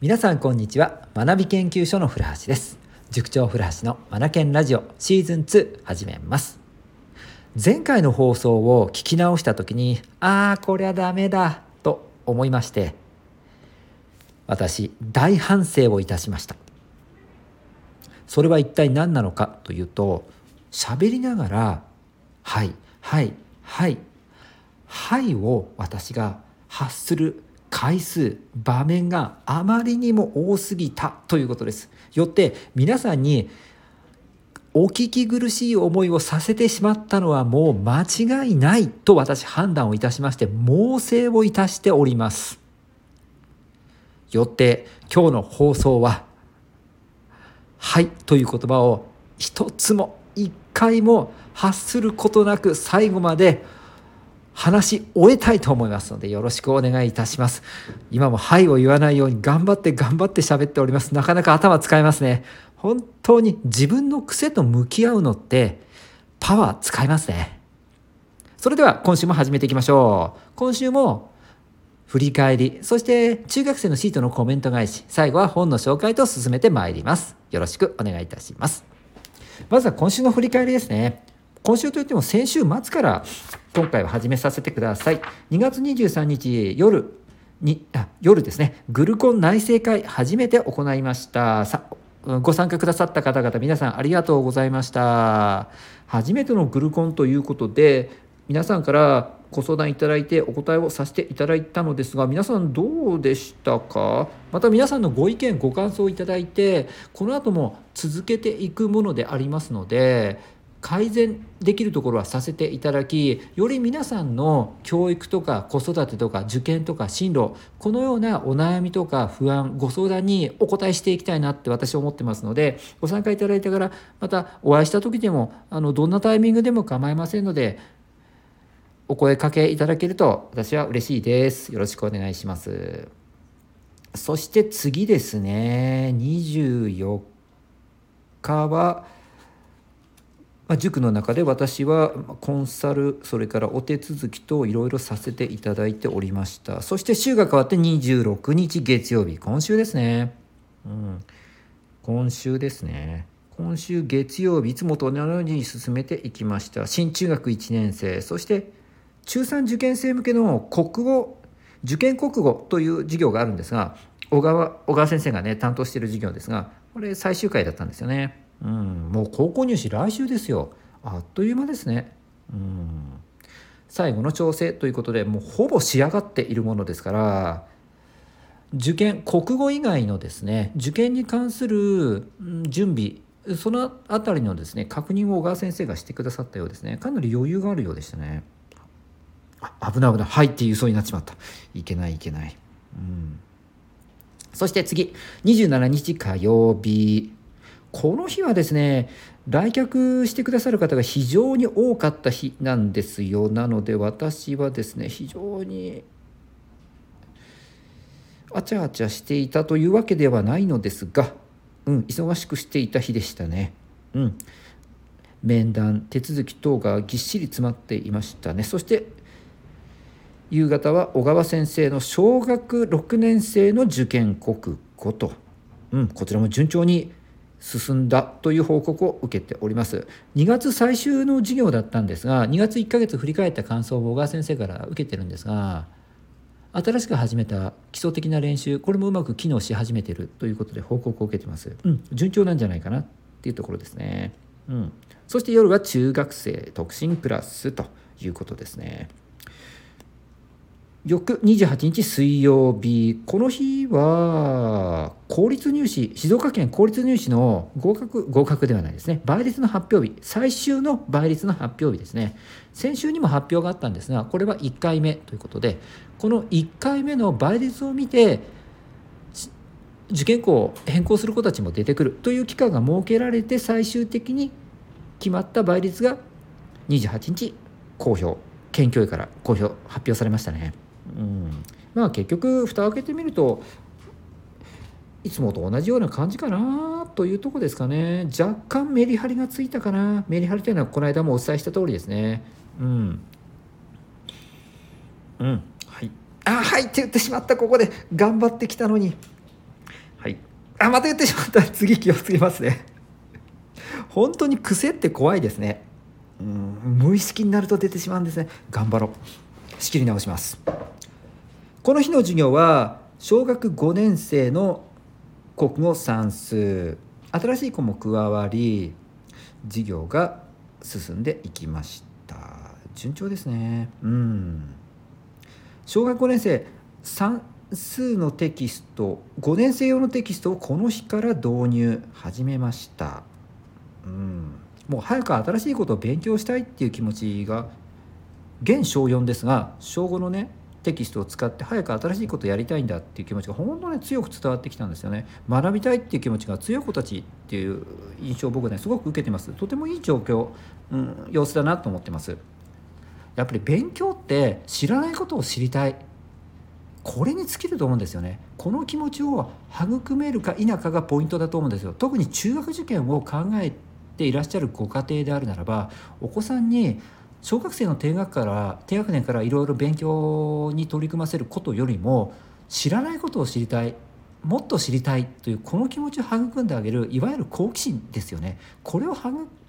皆さんこんにちは。学び研究所の古橋です。塾長古橋のマナケンラジオシーズン2始めます。前回の放送を聞き直した時にああこりゃダメだと思いまして私大反省をいたしました。それは一体何なのかというと喋りながら「はいはいはいはい」を私が発する回数場面があまりにも多すぎたということです。よって皆さんにお聞き苦しい思いをさせてしまったのはもう間違いないと私判断をいたしまして猛省をいたしております。よって今日の放送は「はい」という言葉を一つも一回も発することなく最後まで話し終えたいと思いますのでよろしくお願いいたします。今も「はい」を言わないように頑張って頑張って喋っております。なかなか頭使いますね。本当に自分の癖と向き合うのってパワー使いますね。それでは今週も始めていきましょう。今週も振り返りそして中学生のシートのコメント返し最後は本の紹介と進めてまいります。よろしくお願いいたします。まずは今週の振り返りですね。今週といっても先週末から今回は始めさせてください。2月23日夜にあ夜ですね、グルコン内製会初めて行いました。さご参加くださった方々皆さんありがとうございました。初めてのグルコンということで皆さんからご相談いただいてお答えをさせていただいたのですが皆さんどうでしたか？また皆さんのご意見ご感想をいただいてこの後も続けていくものでありますので改善できるところはさせていただきより皆さんの教育とか子育てとか受験とか進路このようなお悩みとか不安ご相談にお答えしていきたいなって私は思ってますのでご参加いただいたからまたお会いした時でもあのどんなタイミングでも構いませんのでお声かけいただけると私は嬉しいです。よろしくお願いします。そして次ですね24日はまあ、塾の中で私はコンサルそれからお手続きといろいろさせていただいておりました。そして週が変わって26日月曜日今週ですね。うん。今週ですね。今週月曜日いつもと同じように進めていきました。新中学1年生。そして中3受験生向けの国語受験国語という授業があるんですが小川小川先生がね担当している授業ですがこれ最終回だったんですよね。うん、もう高校入試来週ですよ。あっという間ですね。うん。最後の調整ということでもうほぼ仕上がっているものですから受験国語以外のですね受験に関する準備そのあたりのですね確認を小川先生がしてくださったようですね。かなり余裕があるようでしたね。あ危ない危な。いはいって言いそうになっちまった。いけないいけない、うん、そして次。27日火曜日。この日はですね来客してくださる方が非常に多かった日なんですよ。なので私はですね非常にあちゃあちゃしていたというわけではないのですが、うん、忙しくしていた日でしたね。うん、面談手続き等がぎっしり詰まっていましたね。そして夕方は小川先生の小学6年生の受験国語と、うん、こちらも順調に進んだという報告を受けております。2月最終の授業だったんですが2月1ヶ月振り返った感想を小川先生から受けてるんですが新しく始めた基礎的な練習これもうまく機能し始めてるということで報告を受けてます、うん、順調なんじゃないかなっていうところですね、うん、そして夜は中学生特進クラスということですね。翌28日水曜日。この日は公立入試静岡県公立入試の合格合格ではないですね。倍率の発表日。最終の倍率の発表日ですね。先週にも発表があったんですがこれは1回目ということでこの1回目の倍率を見て受験校を変更する子たちも出てくるという期間が設けられて最終的に決まった倍率が28日公表県教委から公表発表されましたね。うん、まあ結局蓋を開けてみるといつもと同じような感じかなというとこですかね。若干メリハリがついたかな。メリハリというのはこの間もお伝えした通りですね。うん。うん。はい。あはいって言ってしまったここで頑張ってきたのに。はい。あまた言ってしまった。次気をつけますね。本当に癖って怖いですね。うん。無意識になると出てしまうんですね。頑張ろう。仕切り直します。この日の授業は小学5年生の国語算数。新しい子も加わり授業が進んでいきました。順調ですね。うん。小学5年生算数のテキスト5年生用のテキストをこの日から導入始めました。うん。もう早く新しいことを勉強したいっていう気持ちが現小4ですが小5のねテキストを使って早く新しいことをやりたいんだっていう気持ちが本当に強く伝わってきたんですよね。学びたいっていう気持ちが強い子たちっていう印象を僕ねすごく受けてます。とてもいい状況、うん、様子だなと思ってます。やっぱり勉強って知らないことを知りたい。これに尽きると思うんですよね。この気持ちを育めるか否かがポイントだと思うんですよ。特に中学受験を考えていらっしゃるご家庭であるならばお子さんに小学生の低学から低学年からいろいろ勉強に取り組ませることよりも知らないことを知りたいもっと知りたいというこの気持ちを育んであげるいわゆる好奇心ですよね。これを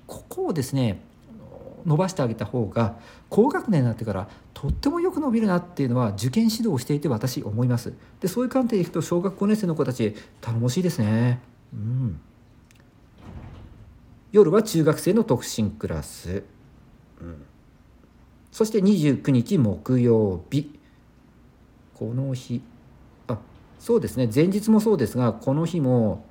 ここをですね伸ばしてあげた方が高学年になってからとってもよく伸びるなっていうのは受験指導をしていて私思います。でそういう観点でいくと小学5年生の子たち頼もしいですね。うん。夜は中学生の特進クラス、そして29日木曜日。この日。あそうですね。前日もそうですがこの日も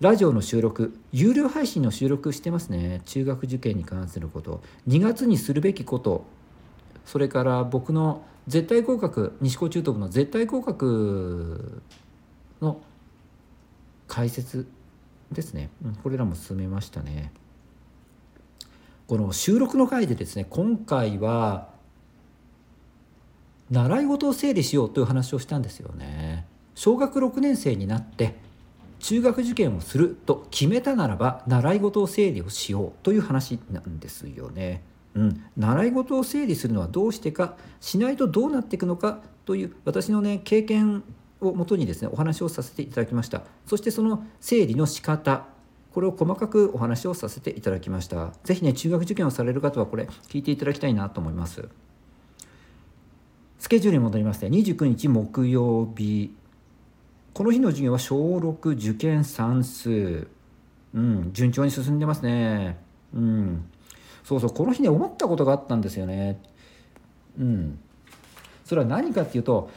ラジオの収録有料配信の収録してますね。中学受験に関すること。2月にするべきこと。それから僕の絶対合格西高中等部の絶対合格の解説ですね、これらも進めましたね。この収録の回でですね今回は習い事を整理しようという話をしたんですよね。小学6年生になって中学受験をすると決めたならば習い事を整理をしようという話なんですよね。うん、習い事を整理するのはどうしてかしないとどうなっていくのかという私のね経験をもとにですねお話をさせていただきました。そしてその整理の仕方これを細かくお話をさせていただきました是非ね中学受験をされる方はこれ聞いていただきたいなと思いますスケジュールに戻りまして29日木曜日この日の授業は小6受験算数。うん、順調に進んでますね。うん。そうそう、この日ね、思ったことがあったんですよね。うん。それは何かっていうと、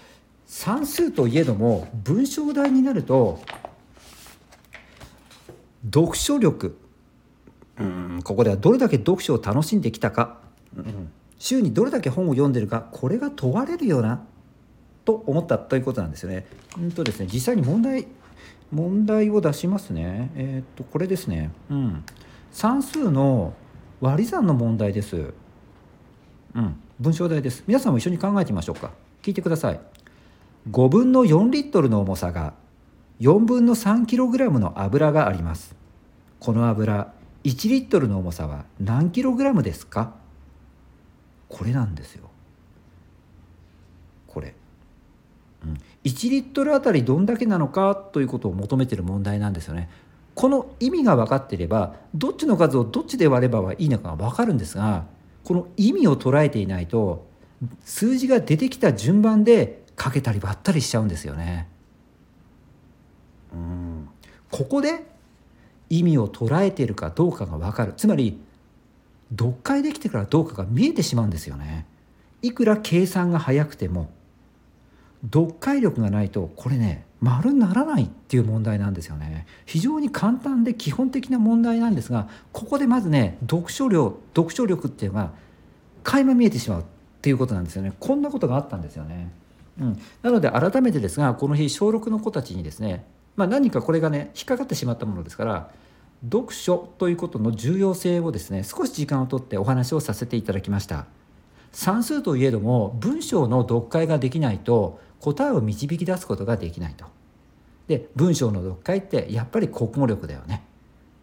算数といえども、文章題になると、読書力。うん、ここではどれだけ読書を楽しんできたか。うん、週にどれだけ本を読んでるか、これが問われるようなと思ったということなんですよね。うんとですね実際に問題問題を出しますね。えっ、とこれですね。うん。算数の割り算の問題です。うん。文章題です。皆さんも一緒に考えてみましょうか。聞いてください。5分の4リットルの重さが4分の3キログラムの油があります。この油1リットルの重さは何キログラムですか？これなんですよ。これ。1リットルあたりどんだけなのかということを求めてる問題なんですよね。この意味が分かっていればどっちの数をどっちで割ればいいのかが分かるんですがこの意味を捉えていないと数字が出てきた順番でかけたり割ったりしちゃうんですよね。ここで意味を捉えているかどうかが分かる。つまり読解できてからどうかが見えてしまうんですよね。いくら計算が早くても読解力がないとこれね丸にならないっていう問題なんですよね。非常に簡単で基本的な問題なんですがここでまずね読書量読書力っていうのが垣間見えてしまうっていうことなんですよね。こんなことがあったんですよね、うん、なので改めてですがこの日小6の子たちにですね、まあ、何かこれがね引っかかってしまったものですから読書ということの重要性をですね少し時間をとってお話をさせていただきました算数といえども文章の読解ができないと答えを導き出すことができないと。で文章の読解ってやっぱり国語力だよね。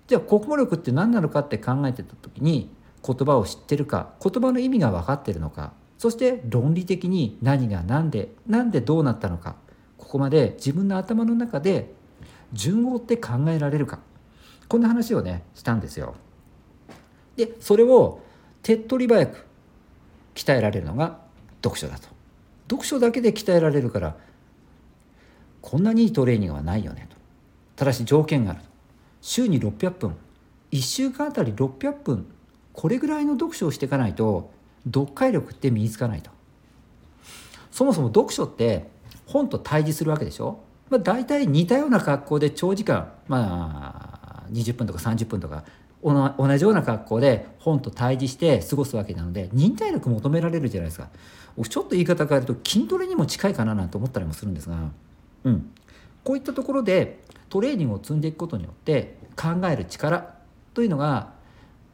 じゃあ国語力って何なのかって考えてた時に言葉を知ってるか言葉の意味が分かってるのかそして論理的に何が何で何でどうなったのかここまで自分の頭の中で順を追って考えられるかこんな話をねしたんですよ。でそれを手っ取り早く鍛えられるのが読書だと。読書だけで鍛えられるからこんなにいいトレーニングはないよねと。ただし条件があると。週に600分1週間あたり600分これぐらいの読書をしていかないと読解力って身につかないと。そもそも読書って本と対峙するわけでしょ、まあ、大体似たような格好で長時間まあ20分とか30分とか同じような格好で本と対峙して過ごすわけなので忍耐力求められるじゃないですか。ちょっと言い方変えると筋トレにも近いかななんて思ったりもするんですが、うん、こういったところでトレーニングを積んでいくことによって考える力というのが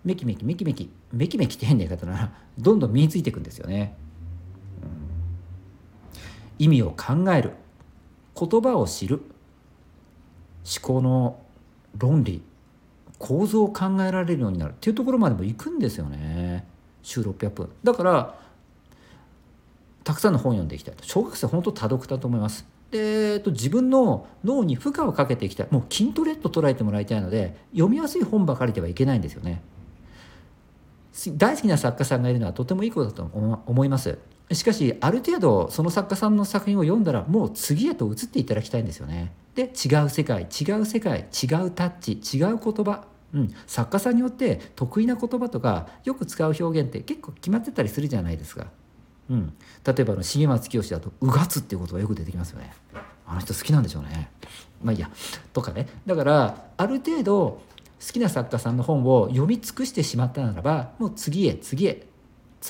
メキメキメキメキメキメキって変な言い方な。らどんどん身についていくんですよね。意味を考える。言葉を知る。思考の論理。構造を考えられるようになる。っていうところまでも行くんですよね。週600分。だからたくさんの本読んでいきたいと。小学生本当多読だと思います。で、えっと、自分の脳に負荷をかけていきたい。もう筋トレと捉えてもらいたいので読みやすい本ばかりではいけないんですよね。大好きな作家さんがいるのはとてもいいことだと思います。しかしある程度その作家さんの作品を読んだらもう次へと移っていただきたいんですよね。で違う世界違う世界違うタッチ違う言葉。うん、作家さんによって得意な言葉とかよく使う表現って結構決まってたりするじゃないですか。うん、例えばの重松清だと「うがつ」っていう言葉よく出てきますよね。あの人好きなんでしょうね。まあいいや。とかね。だからある程度好きな作家さんの本を読み尽くしてしまったならばもう次へ次へ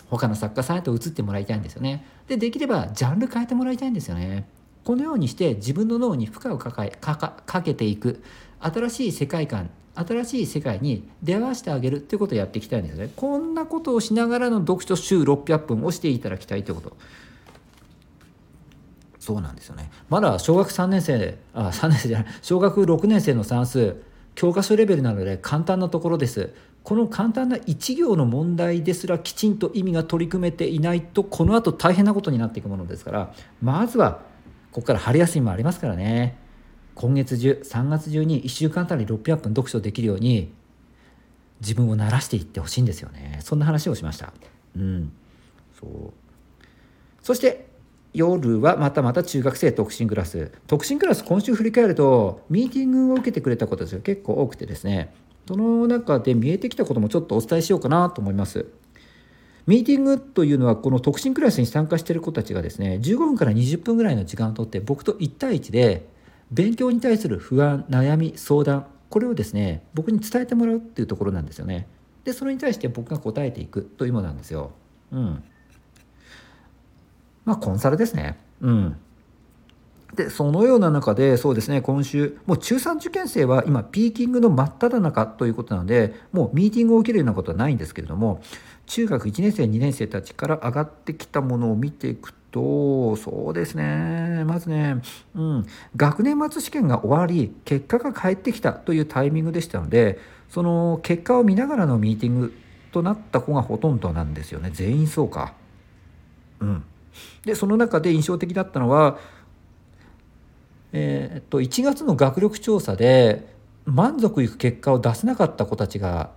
他の作家さんへと移ってもらいたいんですよね。でできればジャンル変えてもらいたいんですよね。このようにして自分の脳に負荷をかかかけていく新しい世界観新しい世界に出会わせてあげるっていうことをやっていきたいんですねこんなことをしながらの読書週600分をしていただきたいということそうなんですよねまだ小学3年生あ3年生じゃない小学6年生の算数教科書レベルなので簡単なところです。この簡単な1行の問題ですらきちんと意味が取り組めていないとこのあと大変なことになっていくものですからまずはここから春休みもありますからね。今月中3月中に1週間あたり600分読書できるように自分を慣らしていってほしいんですよね。そんな話をしました。うん。そう。そして夜はまたまた中学生特進クラス。特進クラス今週振り返るとミーティングを受けてくれたことが結構多くてですね。その中で見えてきたこともちょっとお伝えしようかなと思います。ミーティングというのはこの特進クラスに参加している子たちがですね15分から20分ぐらいの時間をとって僕と1対1で勉強に対する不安悩み相談これをですね僕に伝えてもらうっていうところなんですよね。でそれに対して僕が答えていくというものなんですよ。うん。まあコンサルですね。うん。でそのような中でそうですね今週もう中3受験生は今ピーキングの真っ只中ということなのでもうミーティングを受けるようなことはないんですけれども中学1年生2年生たちから上がってきたものを見ていくとそうですねまずね、うん、学年末試験が終わり結果が返ってきたというタイミングでしたのでその結果を見ながらのミーティングとなった子がほとんどなんですよね全員そうか。うん、でその中で印象的だったのは、えー、っと1月の学力調査で満足いく結果を出せなかった子たちが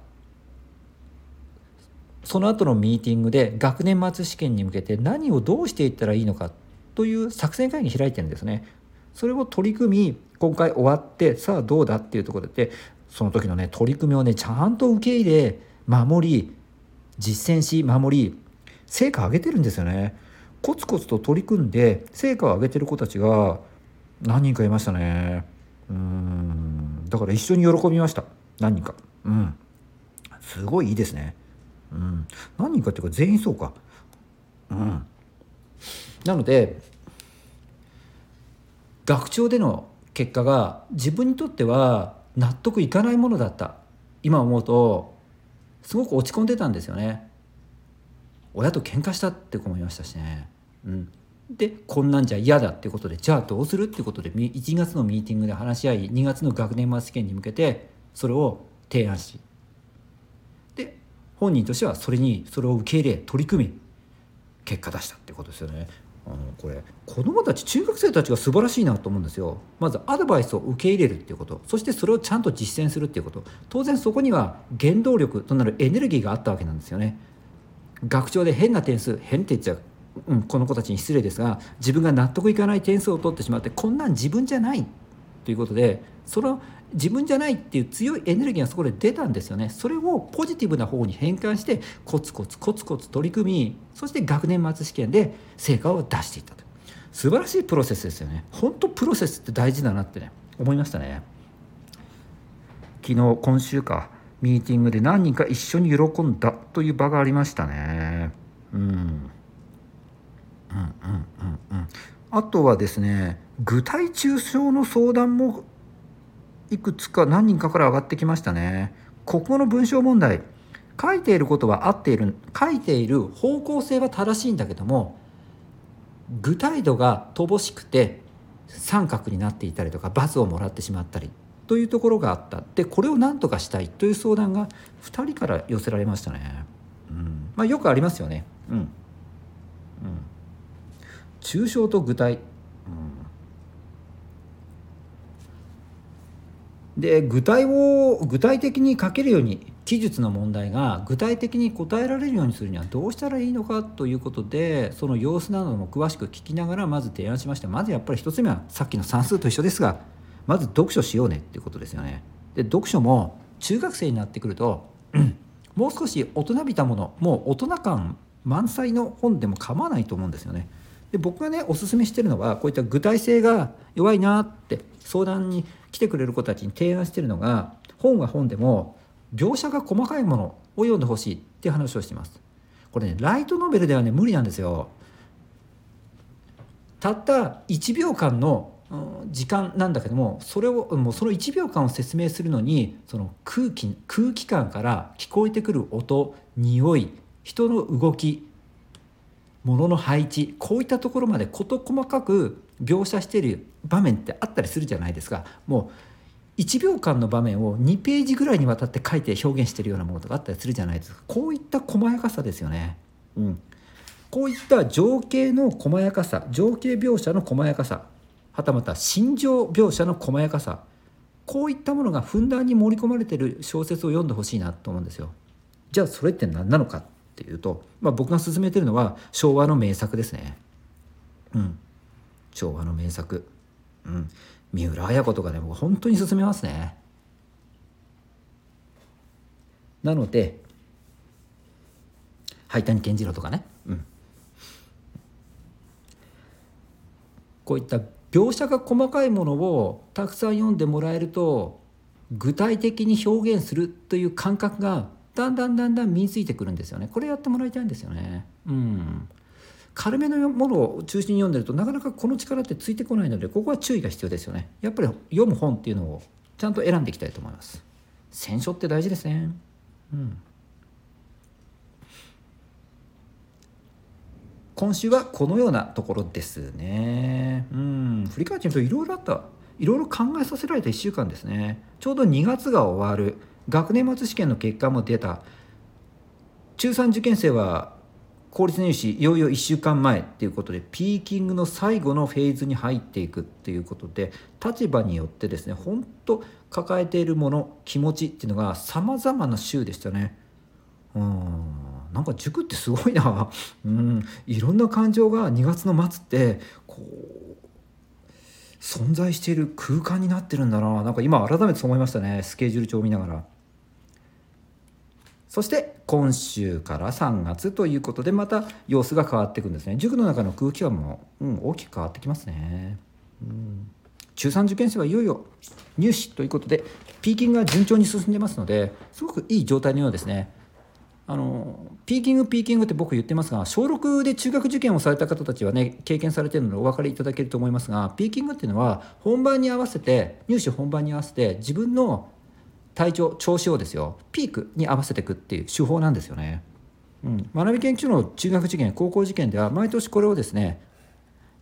その後のミーティングで学年末試験に向けて何をどうしていったらいいのかという作戦会議開いてるんですね。それを取り組み今回終わってさあどうだっていうところでその時のね取り組みをねちゃんと受け入れ守り実践し守り成果上げてるんですよね。コツコツと取り組んで成果を上げてる子たちが何人かいましたね。うんだから一緒に喜びました何人か。うんすごいいいですね。うん、何人かっていうか全員そうか。うん、なので学長での結果が自分にとっては納得いかないものだった今思うとすごく落ち込んでたんですよね親と喧嘩したって子もいましたしね、うん、でこんなんじゃ嫌だってことでじゃあどうするってことで1月のミーティングで話し合い2月の学年末試験に向けてそれを提案し。で本人としてはそれにそれを受け入れ取り組み結果出したってことですよね。あのこれ子どもたち中学生たちが素晴らしいなと思うんですよ。まずアドバイスを受け入れるっていうこと。そしてそれをちゃんと実践するっていうこと。当然そこには原動力となるエネルギーがあったわけなんですよね。学長で変な点数変って言っちゃう、うん、この子たちに失礼ですが自分が納得いかない点数を取ってしまってこんなん自分じゃないということでその自分じゃないっていう強いエネルギーがそこで出たんですよね。それをポジティブな方に変換してコツコツコツコツ取り組みそして学年末試験で成果を出していったと。素晴らしいプロセスですよね。本当プロセスって大事だなってね思いましたね。昨日今週かミーティングで何人か一緒に喜んだという場がありましたね。うん。うんうんうんうんあとはですね具体抽象の相談もいくつか何人かから上がってきましたね。ここの文章問題書いていることは合っている書いている方向性は正しいんだけども具体度が乏しくて三角になっていたりとか罰をもらってしまったりというところがあったでこれを何とかしたいという相談が2人から寄せられましたね。うんまあ、よくありますよね。うんうん、抽象と具体、うんで具体を具体的に書けるように記述の問題が具体的に答えられるようにするにはどうしたらいいのかということでその様子なども詳しく聞きながらまず提案しましたまずやっぱり1つ目はさっきの算数と一緒ですがまず読書しようねっていうことですよね。で読書も中学生になってくると もう少し大人びたものもう大人感満載の本でも構わないと思うんですよね。で僕がねおすすめしてるのはこういった具体性が弱いなって相談に来てくれる子たちに提案してるのが本は本でも描写が細かいものを読んでほしいっていう話をしてます。これねライトノベルではね無理なんですよ。たった1秒間の時間なんだけどもそれをもうその1秒間を説明するのにその空気空気感から聞こえてくる音匂い人の動き物の配置こういったところまで事細かく描写している場面ってあったりするじゃないですかもう1秒間の場面を2ページぐらいにわたって書いて表現してるようなものとかあったりするじゃないですかこういった細やかさですよね。うん、こういった情景の細やかさ情景描写の細やかさはたまた心情描写の細やかさこういったものがふんだんに盛り込まれてる小説を読んでほしいなと思うんですよ。じゃあそれって何なのかっていうと、まあ、僕が勧めてるのは昭和の名作ですね。うん。昭和の名作、うん、三浦綾子とかね僕本当に勧めますね。なので灰谷健次郎とかね、うん、こういった描写が細かいものをたくさん読んでもらえると具体的に表現するという感覚がだんだんだんだん身についてくるんですよね。これやってもらいたいんですよね。うん。軽めのものを中心に読んでるとなかなかこの力ってついてこないのでここは注意が必要ですよね。やっぱり読む本っていうのをちゃんと選んでいきたいと思います。選書って大事ですね。うん。今週はこのようなところですね。うん。振り返ってみるといろいろあった。いろいろ考えさせられた1週間ですね。ちょうど2月が終わる。学年末試験の結果も出た。中3受験生は公立入試いよいよ1週間前っていうことでピーキングの最後のフェーズに入っていくっていうことで立場によってですね本当抱えているもの気持ちっていうのがさまざまな週でしたね。うん。なんか塾ってすごいな、うん、いろんな感情が2月の末ってこう存在している空間になってるんだな。なんか今改めてそう思いましたね。スケジュール帳を見ながら。そして今週から3月ということでまた様子が変わっていくんですね。塾の中の空気感も、うん、大きく変わってきますね、うん、中3受験生はいよいよ入試ということでピーキングが順調に進んでますのですごくいい状態のようですね。あのピーキングピーキングって僕言ってますが小6で中学受験をされた方たちはね経験されてるのでお分かりいただけると思いますがピーキングっていうのは本番に合わせて入試本番に合わせて自分の体調調子をですよピークに合わせていくっていう手法なんですよね。うん、学び研究の中学受験高校受験では毎年これをですね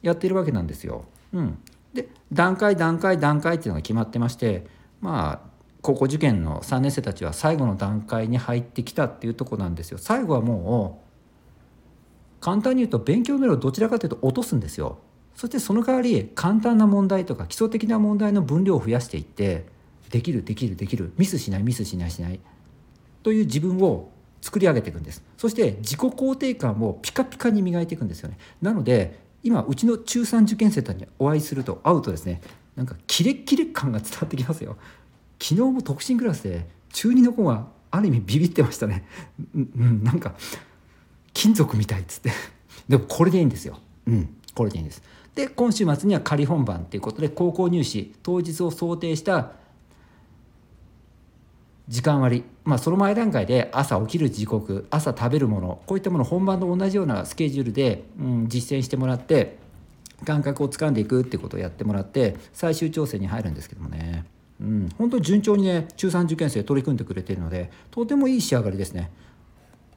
やっているわけなんですよ。うん、で段階段階段階っていうのが決まってましてまあ高校受験の3年生たちは最後の段階に入ってきたっていうとこなんですよ。最後はもう簡単に言うと勉強の量をどちらかというと落とすんですよそしてその代わり簡単な問題とか基礎的な問題の分量を増やしていってできるできるできる。ミスしないミスしないしない。という自分を作り上げていくんです。そして自己肯定感をピカピカに磨いていくんですよね。なので今うちの中3受験生たちにお会いすると会うとですねなんかキレッキレ感が伝わってきますよ。昨日も特進クラスで中2の子がある意味ビビってましたね。うん、うん、なんか金属みたいっつって。でもこれでいいんですよ。うんこれでいいんです。で今週末には仮本番ということで高校入試当日を想定した時間割。まあその前段階で朝起きる時刻朝食べるものこういったもの本番と同じようなスケジュールで、うん、実践してもらって感覚をつかんでいくってことをやってもらって最終調整に入るんですけどもね、うん、本当に順調にね中3受験生取り組んでくれているのでとてもいい仕上がりですね。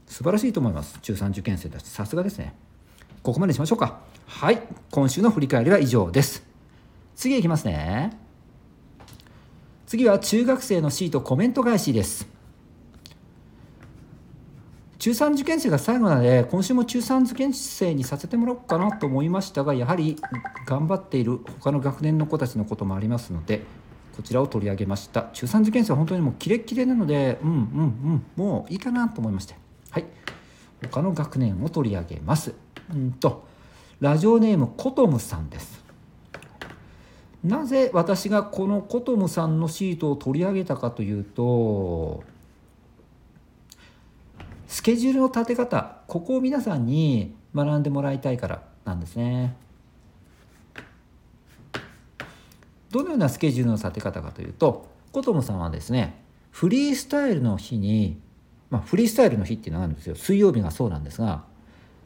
素晴らしいと思います。中3受験生たち。さすがですね。ここまでにしましょうか。はい。今週の振り返りは以上です。次いきますね。次は中学生のシートコメント返しです。中3受験生が最後なので今週も中3受験生にさせてもらおうかなと思いましたがやはり頑張っている他の学年の子たちのこともありますのでこちらを取り上げました。中3受験生は本当にもうキレッキレなのでうんうんうんもういいかなと思いまして。はい。他の学年を取り上げます。うんとラジオネームコトムさんです。なぜ私がこのコトムさんのシートを取り上げたかというとスケジュールの立て方ここを皆さんに学んでもらいたいからなんですね。どのようなスケジュールの立て方かというとコトムさんはですねフリースタイルの日にまあフリースタイルの日っていうのがあるんですよ。水曜日がそうなんですが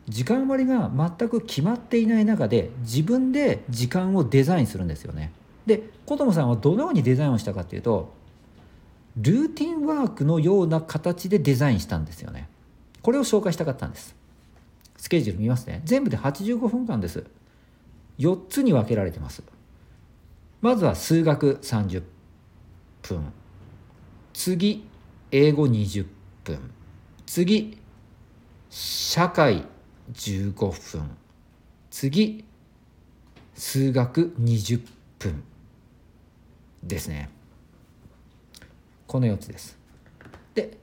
時間割が全く決まっていない中で自分で時間をデザインするんですよね。で子供さんはどのようにデザインをしたかっていうとルーティンワークのような形でデザインしたんですよね。これを紹介したかったんです。スケジュール見ますね。全部で85分間です。4つに分けられてます。まずは数学30分。次、英語20分。次、社会15分。次数学20分。ですね。この4つです。で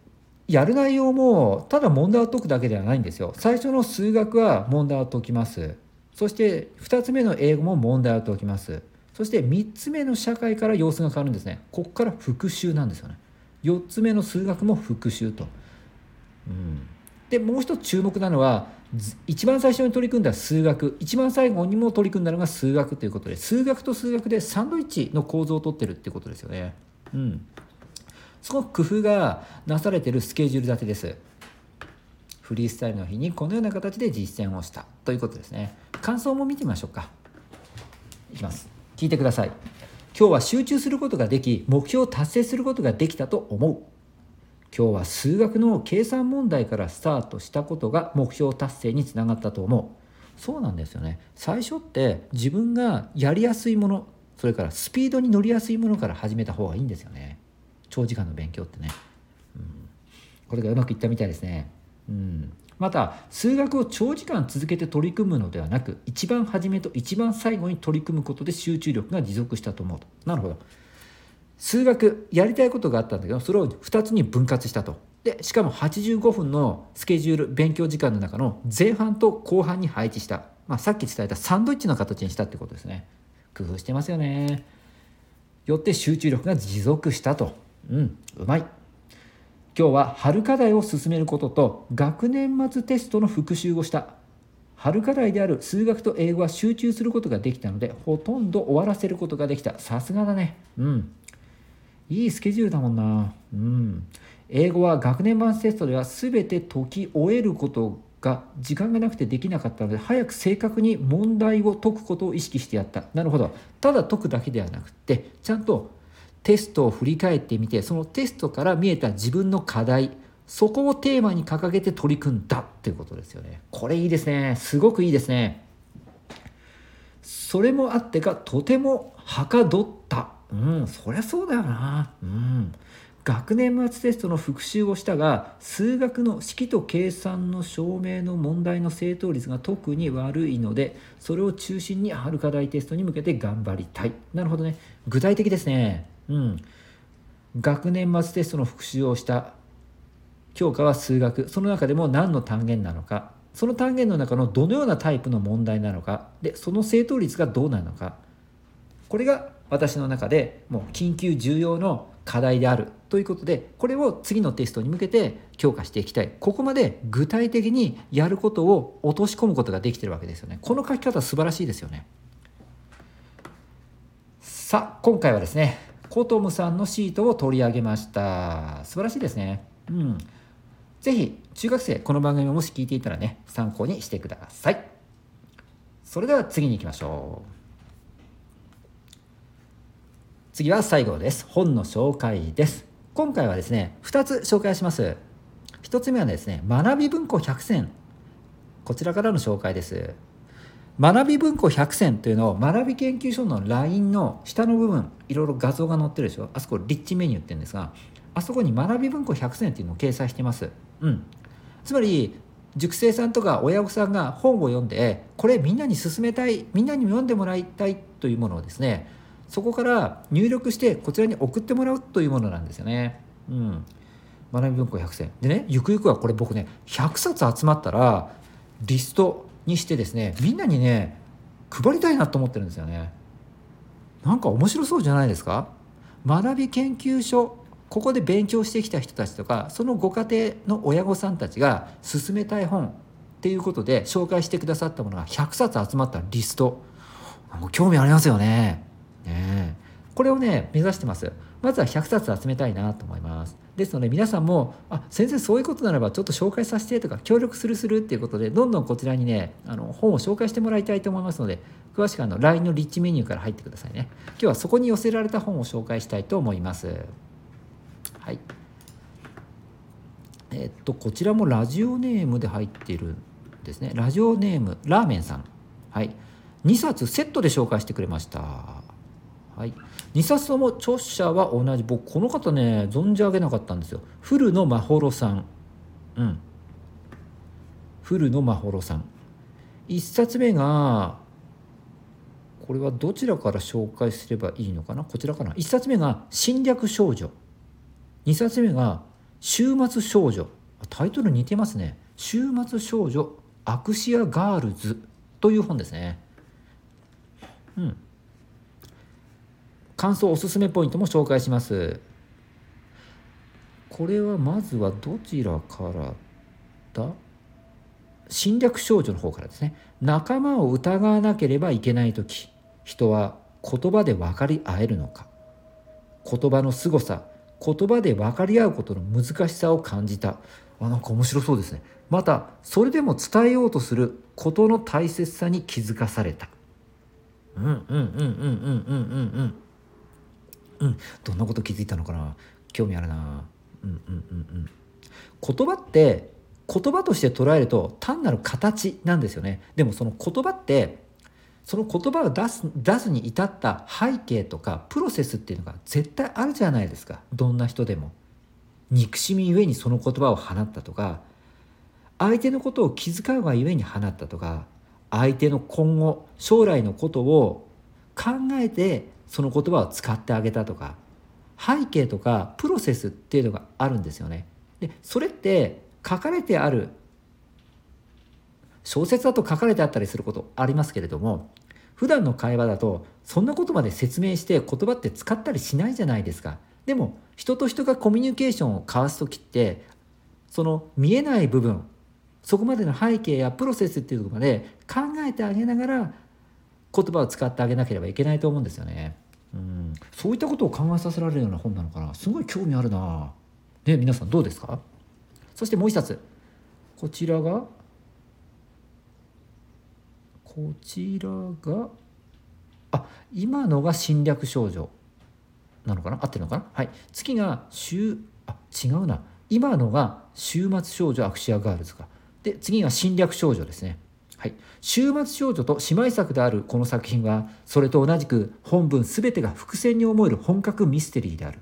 やる内容もただ問題を解くだけではないんですよ。最初の数学は問題を解きます。そして2つ目の英語も問題を解きます。そして3つ目の社会から様子が変わるんですね。ここから復習なんですよね。4つ目の数学も復習と。うん。でもう一つ注目なのは一番最初に取り組んだ数学一番最後にも取り組んだのが数学ということで数学と数学でサンドイッチの構造をとってるっていうことですよね。うん、すごく工夫がなされてるスケジュール立てです。フリースタイルの日にこのような形で実践をしたということですね。感想も見てみましょうか。いきます。聞いてください。今日は集中することができ目標を達成することができたと思う。今日は数学の計算問題からスタートしたことが目標達成につながったと思う。そうなんですよね。最初って自分がやりやすいものそれからスピードに乗りやすいものから始めた方がいいんですよね。長時間の勉強ってね、うん、これがうまくいったみたいですね。うん。また数学を長時間続けて取り組むのではなく一番初めと一番最後に取り組むことで集中力が持続したと思うと。なるほど。数学やりたいことがあったんだけどそれを2つに分割したと。でしかも85分のスケジュール勉強時間の中の前半と後半に配置した、まあ、さっき伝えたサンドイッチの形にしたってことですね。工夫してますよね。よって集中力が持続したと。うんうまい。今日は春課題を進めることと学年末テストの復習をした。春課題である数学と英語は集中することができたのでほとんど終わらせることができた。さすがだね。うん。いいスケジュールだもんな。うん。英語は学年版テストでは全て解き終えることが時間がなくてできなかったので早く正確に問題を解くことを意識してやった。なるほど。ただ解くだけではなくてちゃんとテストを振り返ってみてそのテストから見えた自分の課題そこをテーマに掲げて取り組んだっていうことですよね。これいいですね。すごくいいですね。それもあってかとてもはかどったうんそりゃそうだよな。うん。学年末テストの復習をしたが数学の式と計算の証明の問題の正答率が特に悪いのでそれを中心に春課題テストに向けて頑張りたい。なるほどね。具体的ですね。うん。学年末テストの復習をした教科は数学。その中でも何の単元なのか。その単元の中のどのようなタイプの問題なのか。でその正答率がどうなのか。これが私の中でもう緊急重要の課題であるということでこれを次のテストに向けて強化していきたい。ここまで具体的にやることを落とし込むことができてるわけですよね。この書き方素晴らしいですよね。さあ今回はですねコトムさんのシートを取り上げました。素晴らしいですね。うん。ぜひ中学生この番組をもし聞いていたらね参考にしてください。それでは次に行きましょう。次は最後です。本の紹介です。今回はですね2つ紹介します。1つ目はですね学び文庫100選。こちらからの紹介です。学び文庫100選というのを学び研究所の LINE の下の部分いろいろ画像が載ってるでしょ。あそこリッチメニューって言うんですがあそこに学び文庫100選っていうのを掲載してます。うん。つまり塾生さんとか親御さんが本を読んでこれみんなに勧めたいみんなに読んでもらいたいというものをですねそこから入力してこちらに送ってもらうというものなんですよね。うん、学び文庫100選でねゆくゆくはこれ僕ね100冊集まったらリストにしてですねみんなにね配りたいなと思ってるんですよね。なんか面白そうじゃないですか？学び研究所ここで勉強してきた人たちとかそのご家庭の親御さんたちが勧めたい本っていうことで紹介してくださったものが100冊集まったリスト興味ありますよね。ねこれをね目指してます。まずは100冊集めたいなと思います。ですので皆さんも「あ先生そういうことならばちょっと紹介させて」とか協力するするっていうことでどんどんこちらにねあの本を紹介してもらいたいと思いますので詳しくあの LINE のリッチメニューから入ってくださいね。今日はそこに寄せられた本を紹介したいと思います。はい。えっとこちらもラジオネームで入ってるんですね。ラジオネームラーメンさん。はい。2冊セットで紹介してくれました。はい、2冊とも著者は同じ。僕この方ね存じ上げなかったんですよ。古野真幌さん。うん。古野真幌さん。1冊目がこれはどちらから紹介すればいいのかな？こちらかな？1冊目が「侵略少女」2冊目が「週末少女」タイトル似てますね「週末少女アクシアガールズ」という本ですね。うん。感想おすすめポイントも紹介します。これはまずはどちらからだ？侵略少女の方からですね。仲間を疑わなければいけない時人は言葉で分かり合えるのか？言葉の凄さ言葉で分かり合うことの難しさを感じた。あなんか面白そうですね。またそれでも伝えようとすることの大切さに気づかされた。うんうんうんうんうんうんうんうんうん、どんなこと気づいたのかな？興味あるな。うんうんうんうん。言葉って言葉として捉えると単なる形なんですよね。でもその言葉ってその言葉を出す出すに至った背景とかプロセスっていうのが絶対あるじゃないですか。どんな人でも。憎しみゆえにその言葉を放ったとか相手のことを気遣うがゆえに放ったとか相手の今後将来のことを考えてその言葉を使ってあげたとか背景とかプロセスっていうのがあるんですよね。でそれって書かれてある小説だと書かれてあったりすることありますけれども普段の会話だとそんなことまで説明して言葉って使ったりしないじゃないですか。でも人と人がコミュニケーションを交わす時ってその見えない部分そこまでの背景やプロセスっていうところまで考えてあげながら言葉を使ってあげなければいけないと思うんですよね。うん、そういったことを考えさせられるような本なのかな。すごい興味あるな。ね皆さんどうですか？そしてもう一冊。こちらがこちらがあ今のが侵略少女なのかな？合ってるのかな？はい。次が週あ違うな。今のが週末少女アクシアガールズか。で次が侵略少女ですね。はい、週末少女と姉妹作であるこの作品はそれと同じく本文全てが伏線に思える本格ミステリーである、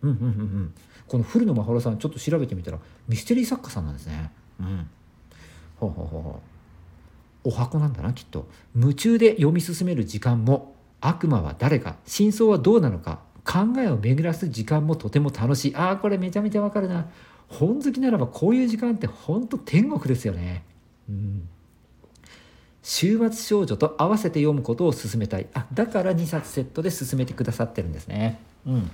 うんうんうんこの古野真秀さんちょっと調べてみたらミステリー作家さんなんですね。うん。ほうほうほうほう。お箱なんだなきっと。夢中で読み進める時間も悪魔は誰か真相はどうなのか考えを巡らす時間もとても楽しい。ああこれめちゃめちゃわかるな。本好きならばこういう時間って本当天国ですよね。うん。週末少女と合わせて読むことを勧めたい。あだから2冊セットで勧めてくださってるんですね。うん。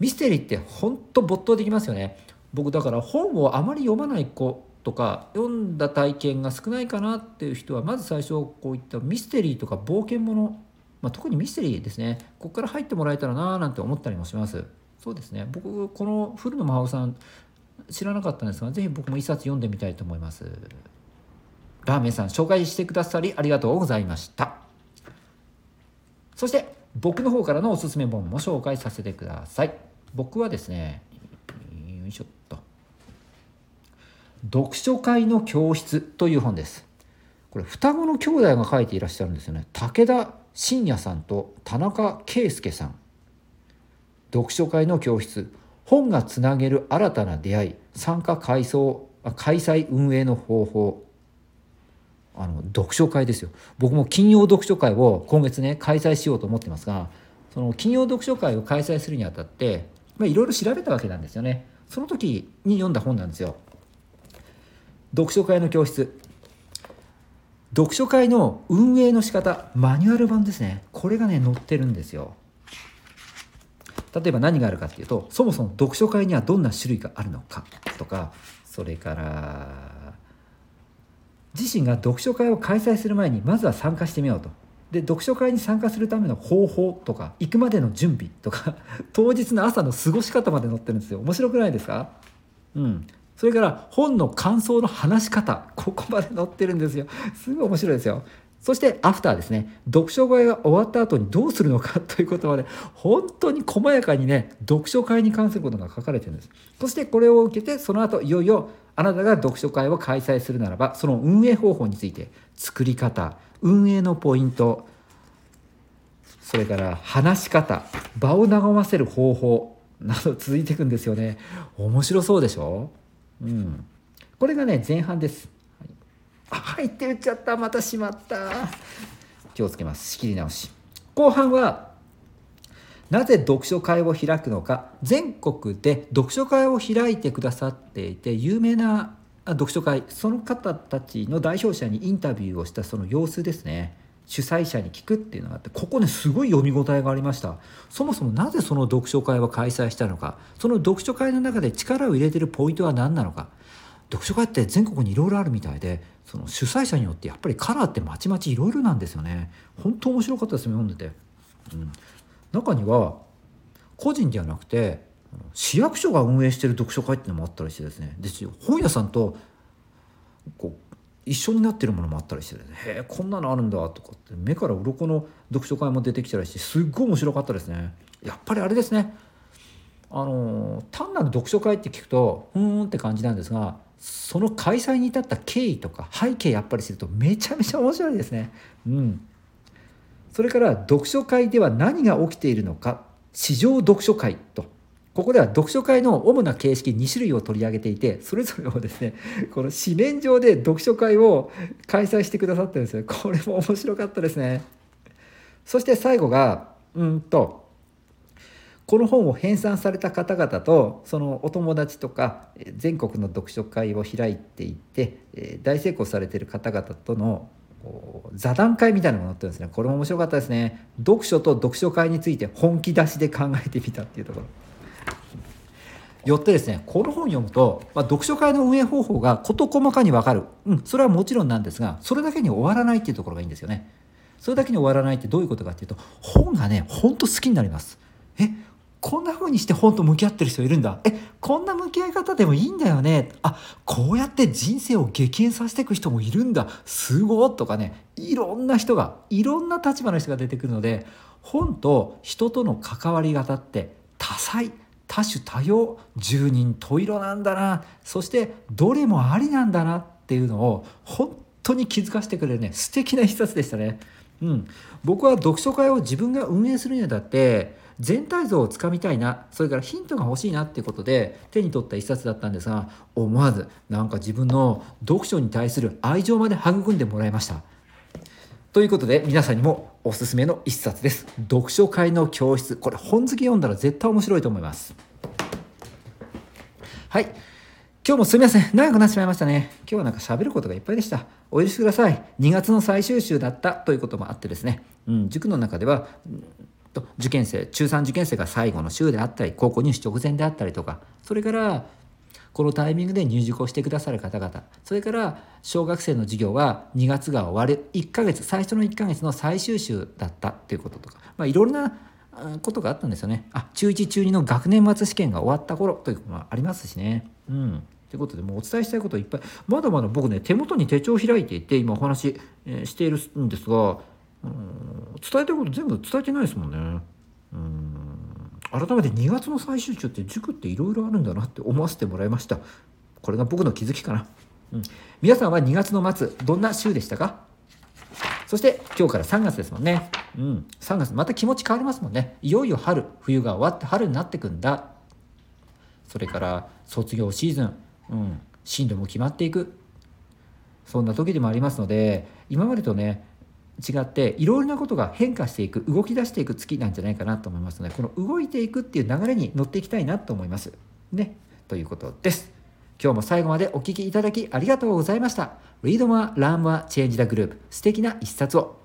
ミステリーって本当没頭できますよね。僕だから本をあまり読まない子とか読んだ体験が少ないかなっていう人はまず最初こういったミステリーとか冒険もの、まあ、特にミステリーですね。ここから入ってもらえたらなーなんて思ったりもします。そうですね。僕この古野真帆さん知らなかったんですが是非僕も一冊読んでみたいと思います。ラーメンさん紹介してくださりありがとうございました。そして僕の方からのおすすめ本も紹介させてください。僕はですねよいしょっと。読書会の教室という本です。これ双子の兄弟が書いていらっしゃるんですよね。武田信也さんと田中圭介さん。読書会の教室。本がつなげる新たな出会い。参加改装開催運営の方法。あの読書会ですよ。僕も金曜読書会を今月ね開催しようと思ってますがその金曜読書会を開催するにあたっていろいろ調べたわけなんですよね。その時に読んだ本なんですよ。読書会の教室。読書会の運営の仕方マニュアル版ですね。これがね載ってるんですよ。例えば何があるかっていうとそもそも読書会にはどんな種類があるのかとかそれから自身が読書会を開催する前にまずは参加してみようと。で読書会に参加するための方法とか行くまでの準備とか 当日の朝の過ごし方まで載ってるんですよ。面白くないですか？うん。それから本の感想の話し方ここまで載ってるんですよ。すごい面白いですよ。そしてアフターですね。読書会が終わった後にどうするのかということまで本当に細やかにね読書会に関することが書かれてるんです。そしてこれを受けてその後いよいよあなたが読書会を開催するならばその運営方法について作り方運営のポイントそれから話し方場を和ませる方法など続いていくんですよね。面白そうでしょ？うん。これがね前半です。はいって言っちゃった。またしまった。気をつけます。仕切り直し。後半はなぜ読書会を開くのか。全国で読書会を開いてくださっていて有名な読書会。その方たちの代表者にインタビューをしたその様子ですね。主催者に聞くっていうのがあってここねすごい読み応えがありました。そもそもなぜその読書会を開催したのか。その読書会の中で力を入れてるポイントは何なのか。読書会って全国にいろいろあるみたいでその主催者によってやっぱりカラーってまちまちいろいろなんですよね。本当面白かったですね読んでて、うん、中には個人ではなくて市役所が運営してる読書会っていうのもあったりしてですね。で本屋さんとこう一緒になってるものもあったりして、ね、へえこんなのあるんだとかって。目から鱗の読書会も出てきたりしてすっごい面白かったですね。やっぱりあれですね。あの単なる読書会って聞くとふーんって感じなんですがその開催に至った経緯とか背景やっぱりするとめちゃめちゃ面白いですね。うん。それから読書会では何が起きているのか市場読書会と。ここでは読書会の主な形式2種類を取り上げていてそれぞれをですねこの紙面上で読書会を開催してくださってるんですよ。これも面白かったですね。そして最後がうんとこの本を編纂された方々とそのお友達とか全国の読書会を開いていて大成功されている方々との座談会みたいなものってんですね。これも面白かったですね。読書と読書会について本気出しで考えてみたっていうところ。よってですねこの本読むと、まあ、読書会の運営方法が事細かに分かる、うん、それはもちろんなんですがそれだけに終わらないっていうところがいいんですよね。それだけに終わらないってどういうことかっていうと本がねほんと好きになります。えこんな風にして本と向き合ってる人いるんだ。えこんな向き合い方でもいいんだよね。あこうやって人生を激変させていく人もいるんだ。すごいとかね。いろんな人がいろんな立場の人が出てくるので本と人との関わり方って多彩多種多様十人十色なんだな。そしてどれもありなんだな。っていうのを本当に気づかせてくれるね。素敵な一冊でしたね。うん、僕は読書会を自分が運営するにあたって全体像をつかみたいなそれからヒントが欲しいなっていうことで手に取った一冊だったんですが思わずなんか自分の読書に対する愛情まで育んでもらいました。ということで皆さんにもおすすめの一冊です。読書会の教室。これ本好き読んだら絶対面白いと思います。はい。今日もすみません。長くなってしまいましたね。今日はなんか喋ることがいっぱいでした。お許しください。2月の最終週だったということもあってですね、うん、塾の中ではと受験生中3受験生が最後の週であったり高校入試直前であったりとかそれからこのタイミングで入塾をしてくださる方々それから小学生の授業は2月が終わる1ヶ月最初の1ヶ月の最終週だったっていうこととか、まあ、いろんなことがあったんですよね。あ中1中2の学年末試験が終わった頃ということもありますしね。うん。ということでもうお伝えしたいこといっぱい。まだまだ僕ね手元に手帳を開いていて今お話、えしているんですがうん伝えたいこと全部伝えてないですもんね。うん改めて2月の最終週って塾っていろいろあるんだなって思わせてもらいました。これが僕の気づきかな。うん、皆さんは2月の末どんな週でしたか？そして今日から3月ですもんね。うん、3月また気持ち変わりますもんね。いよいよ春、冬が終わって春になってくんだ。それから卒業シーズン、うん、進路も決まっていく。そんな時でもありますので、今までとね、違っていろいろなことが変化していく動き出していく月なんじゃないかなと思いますのでこの動いていくっていう流れに乗っていきたいなと思います。ねということです。今日も最後までお聴きいただきありがとうございました。Read more, learn more, change the group 素敵な一冊を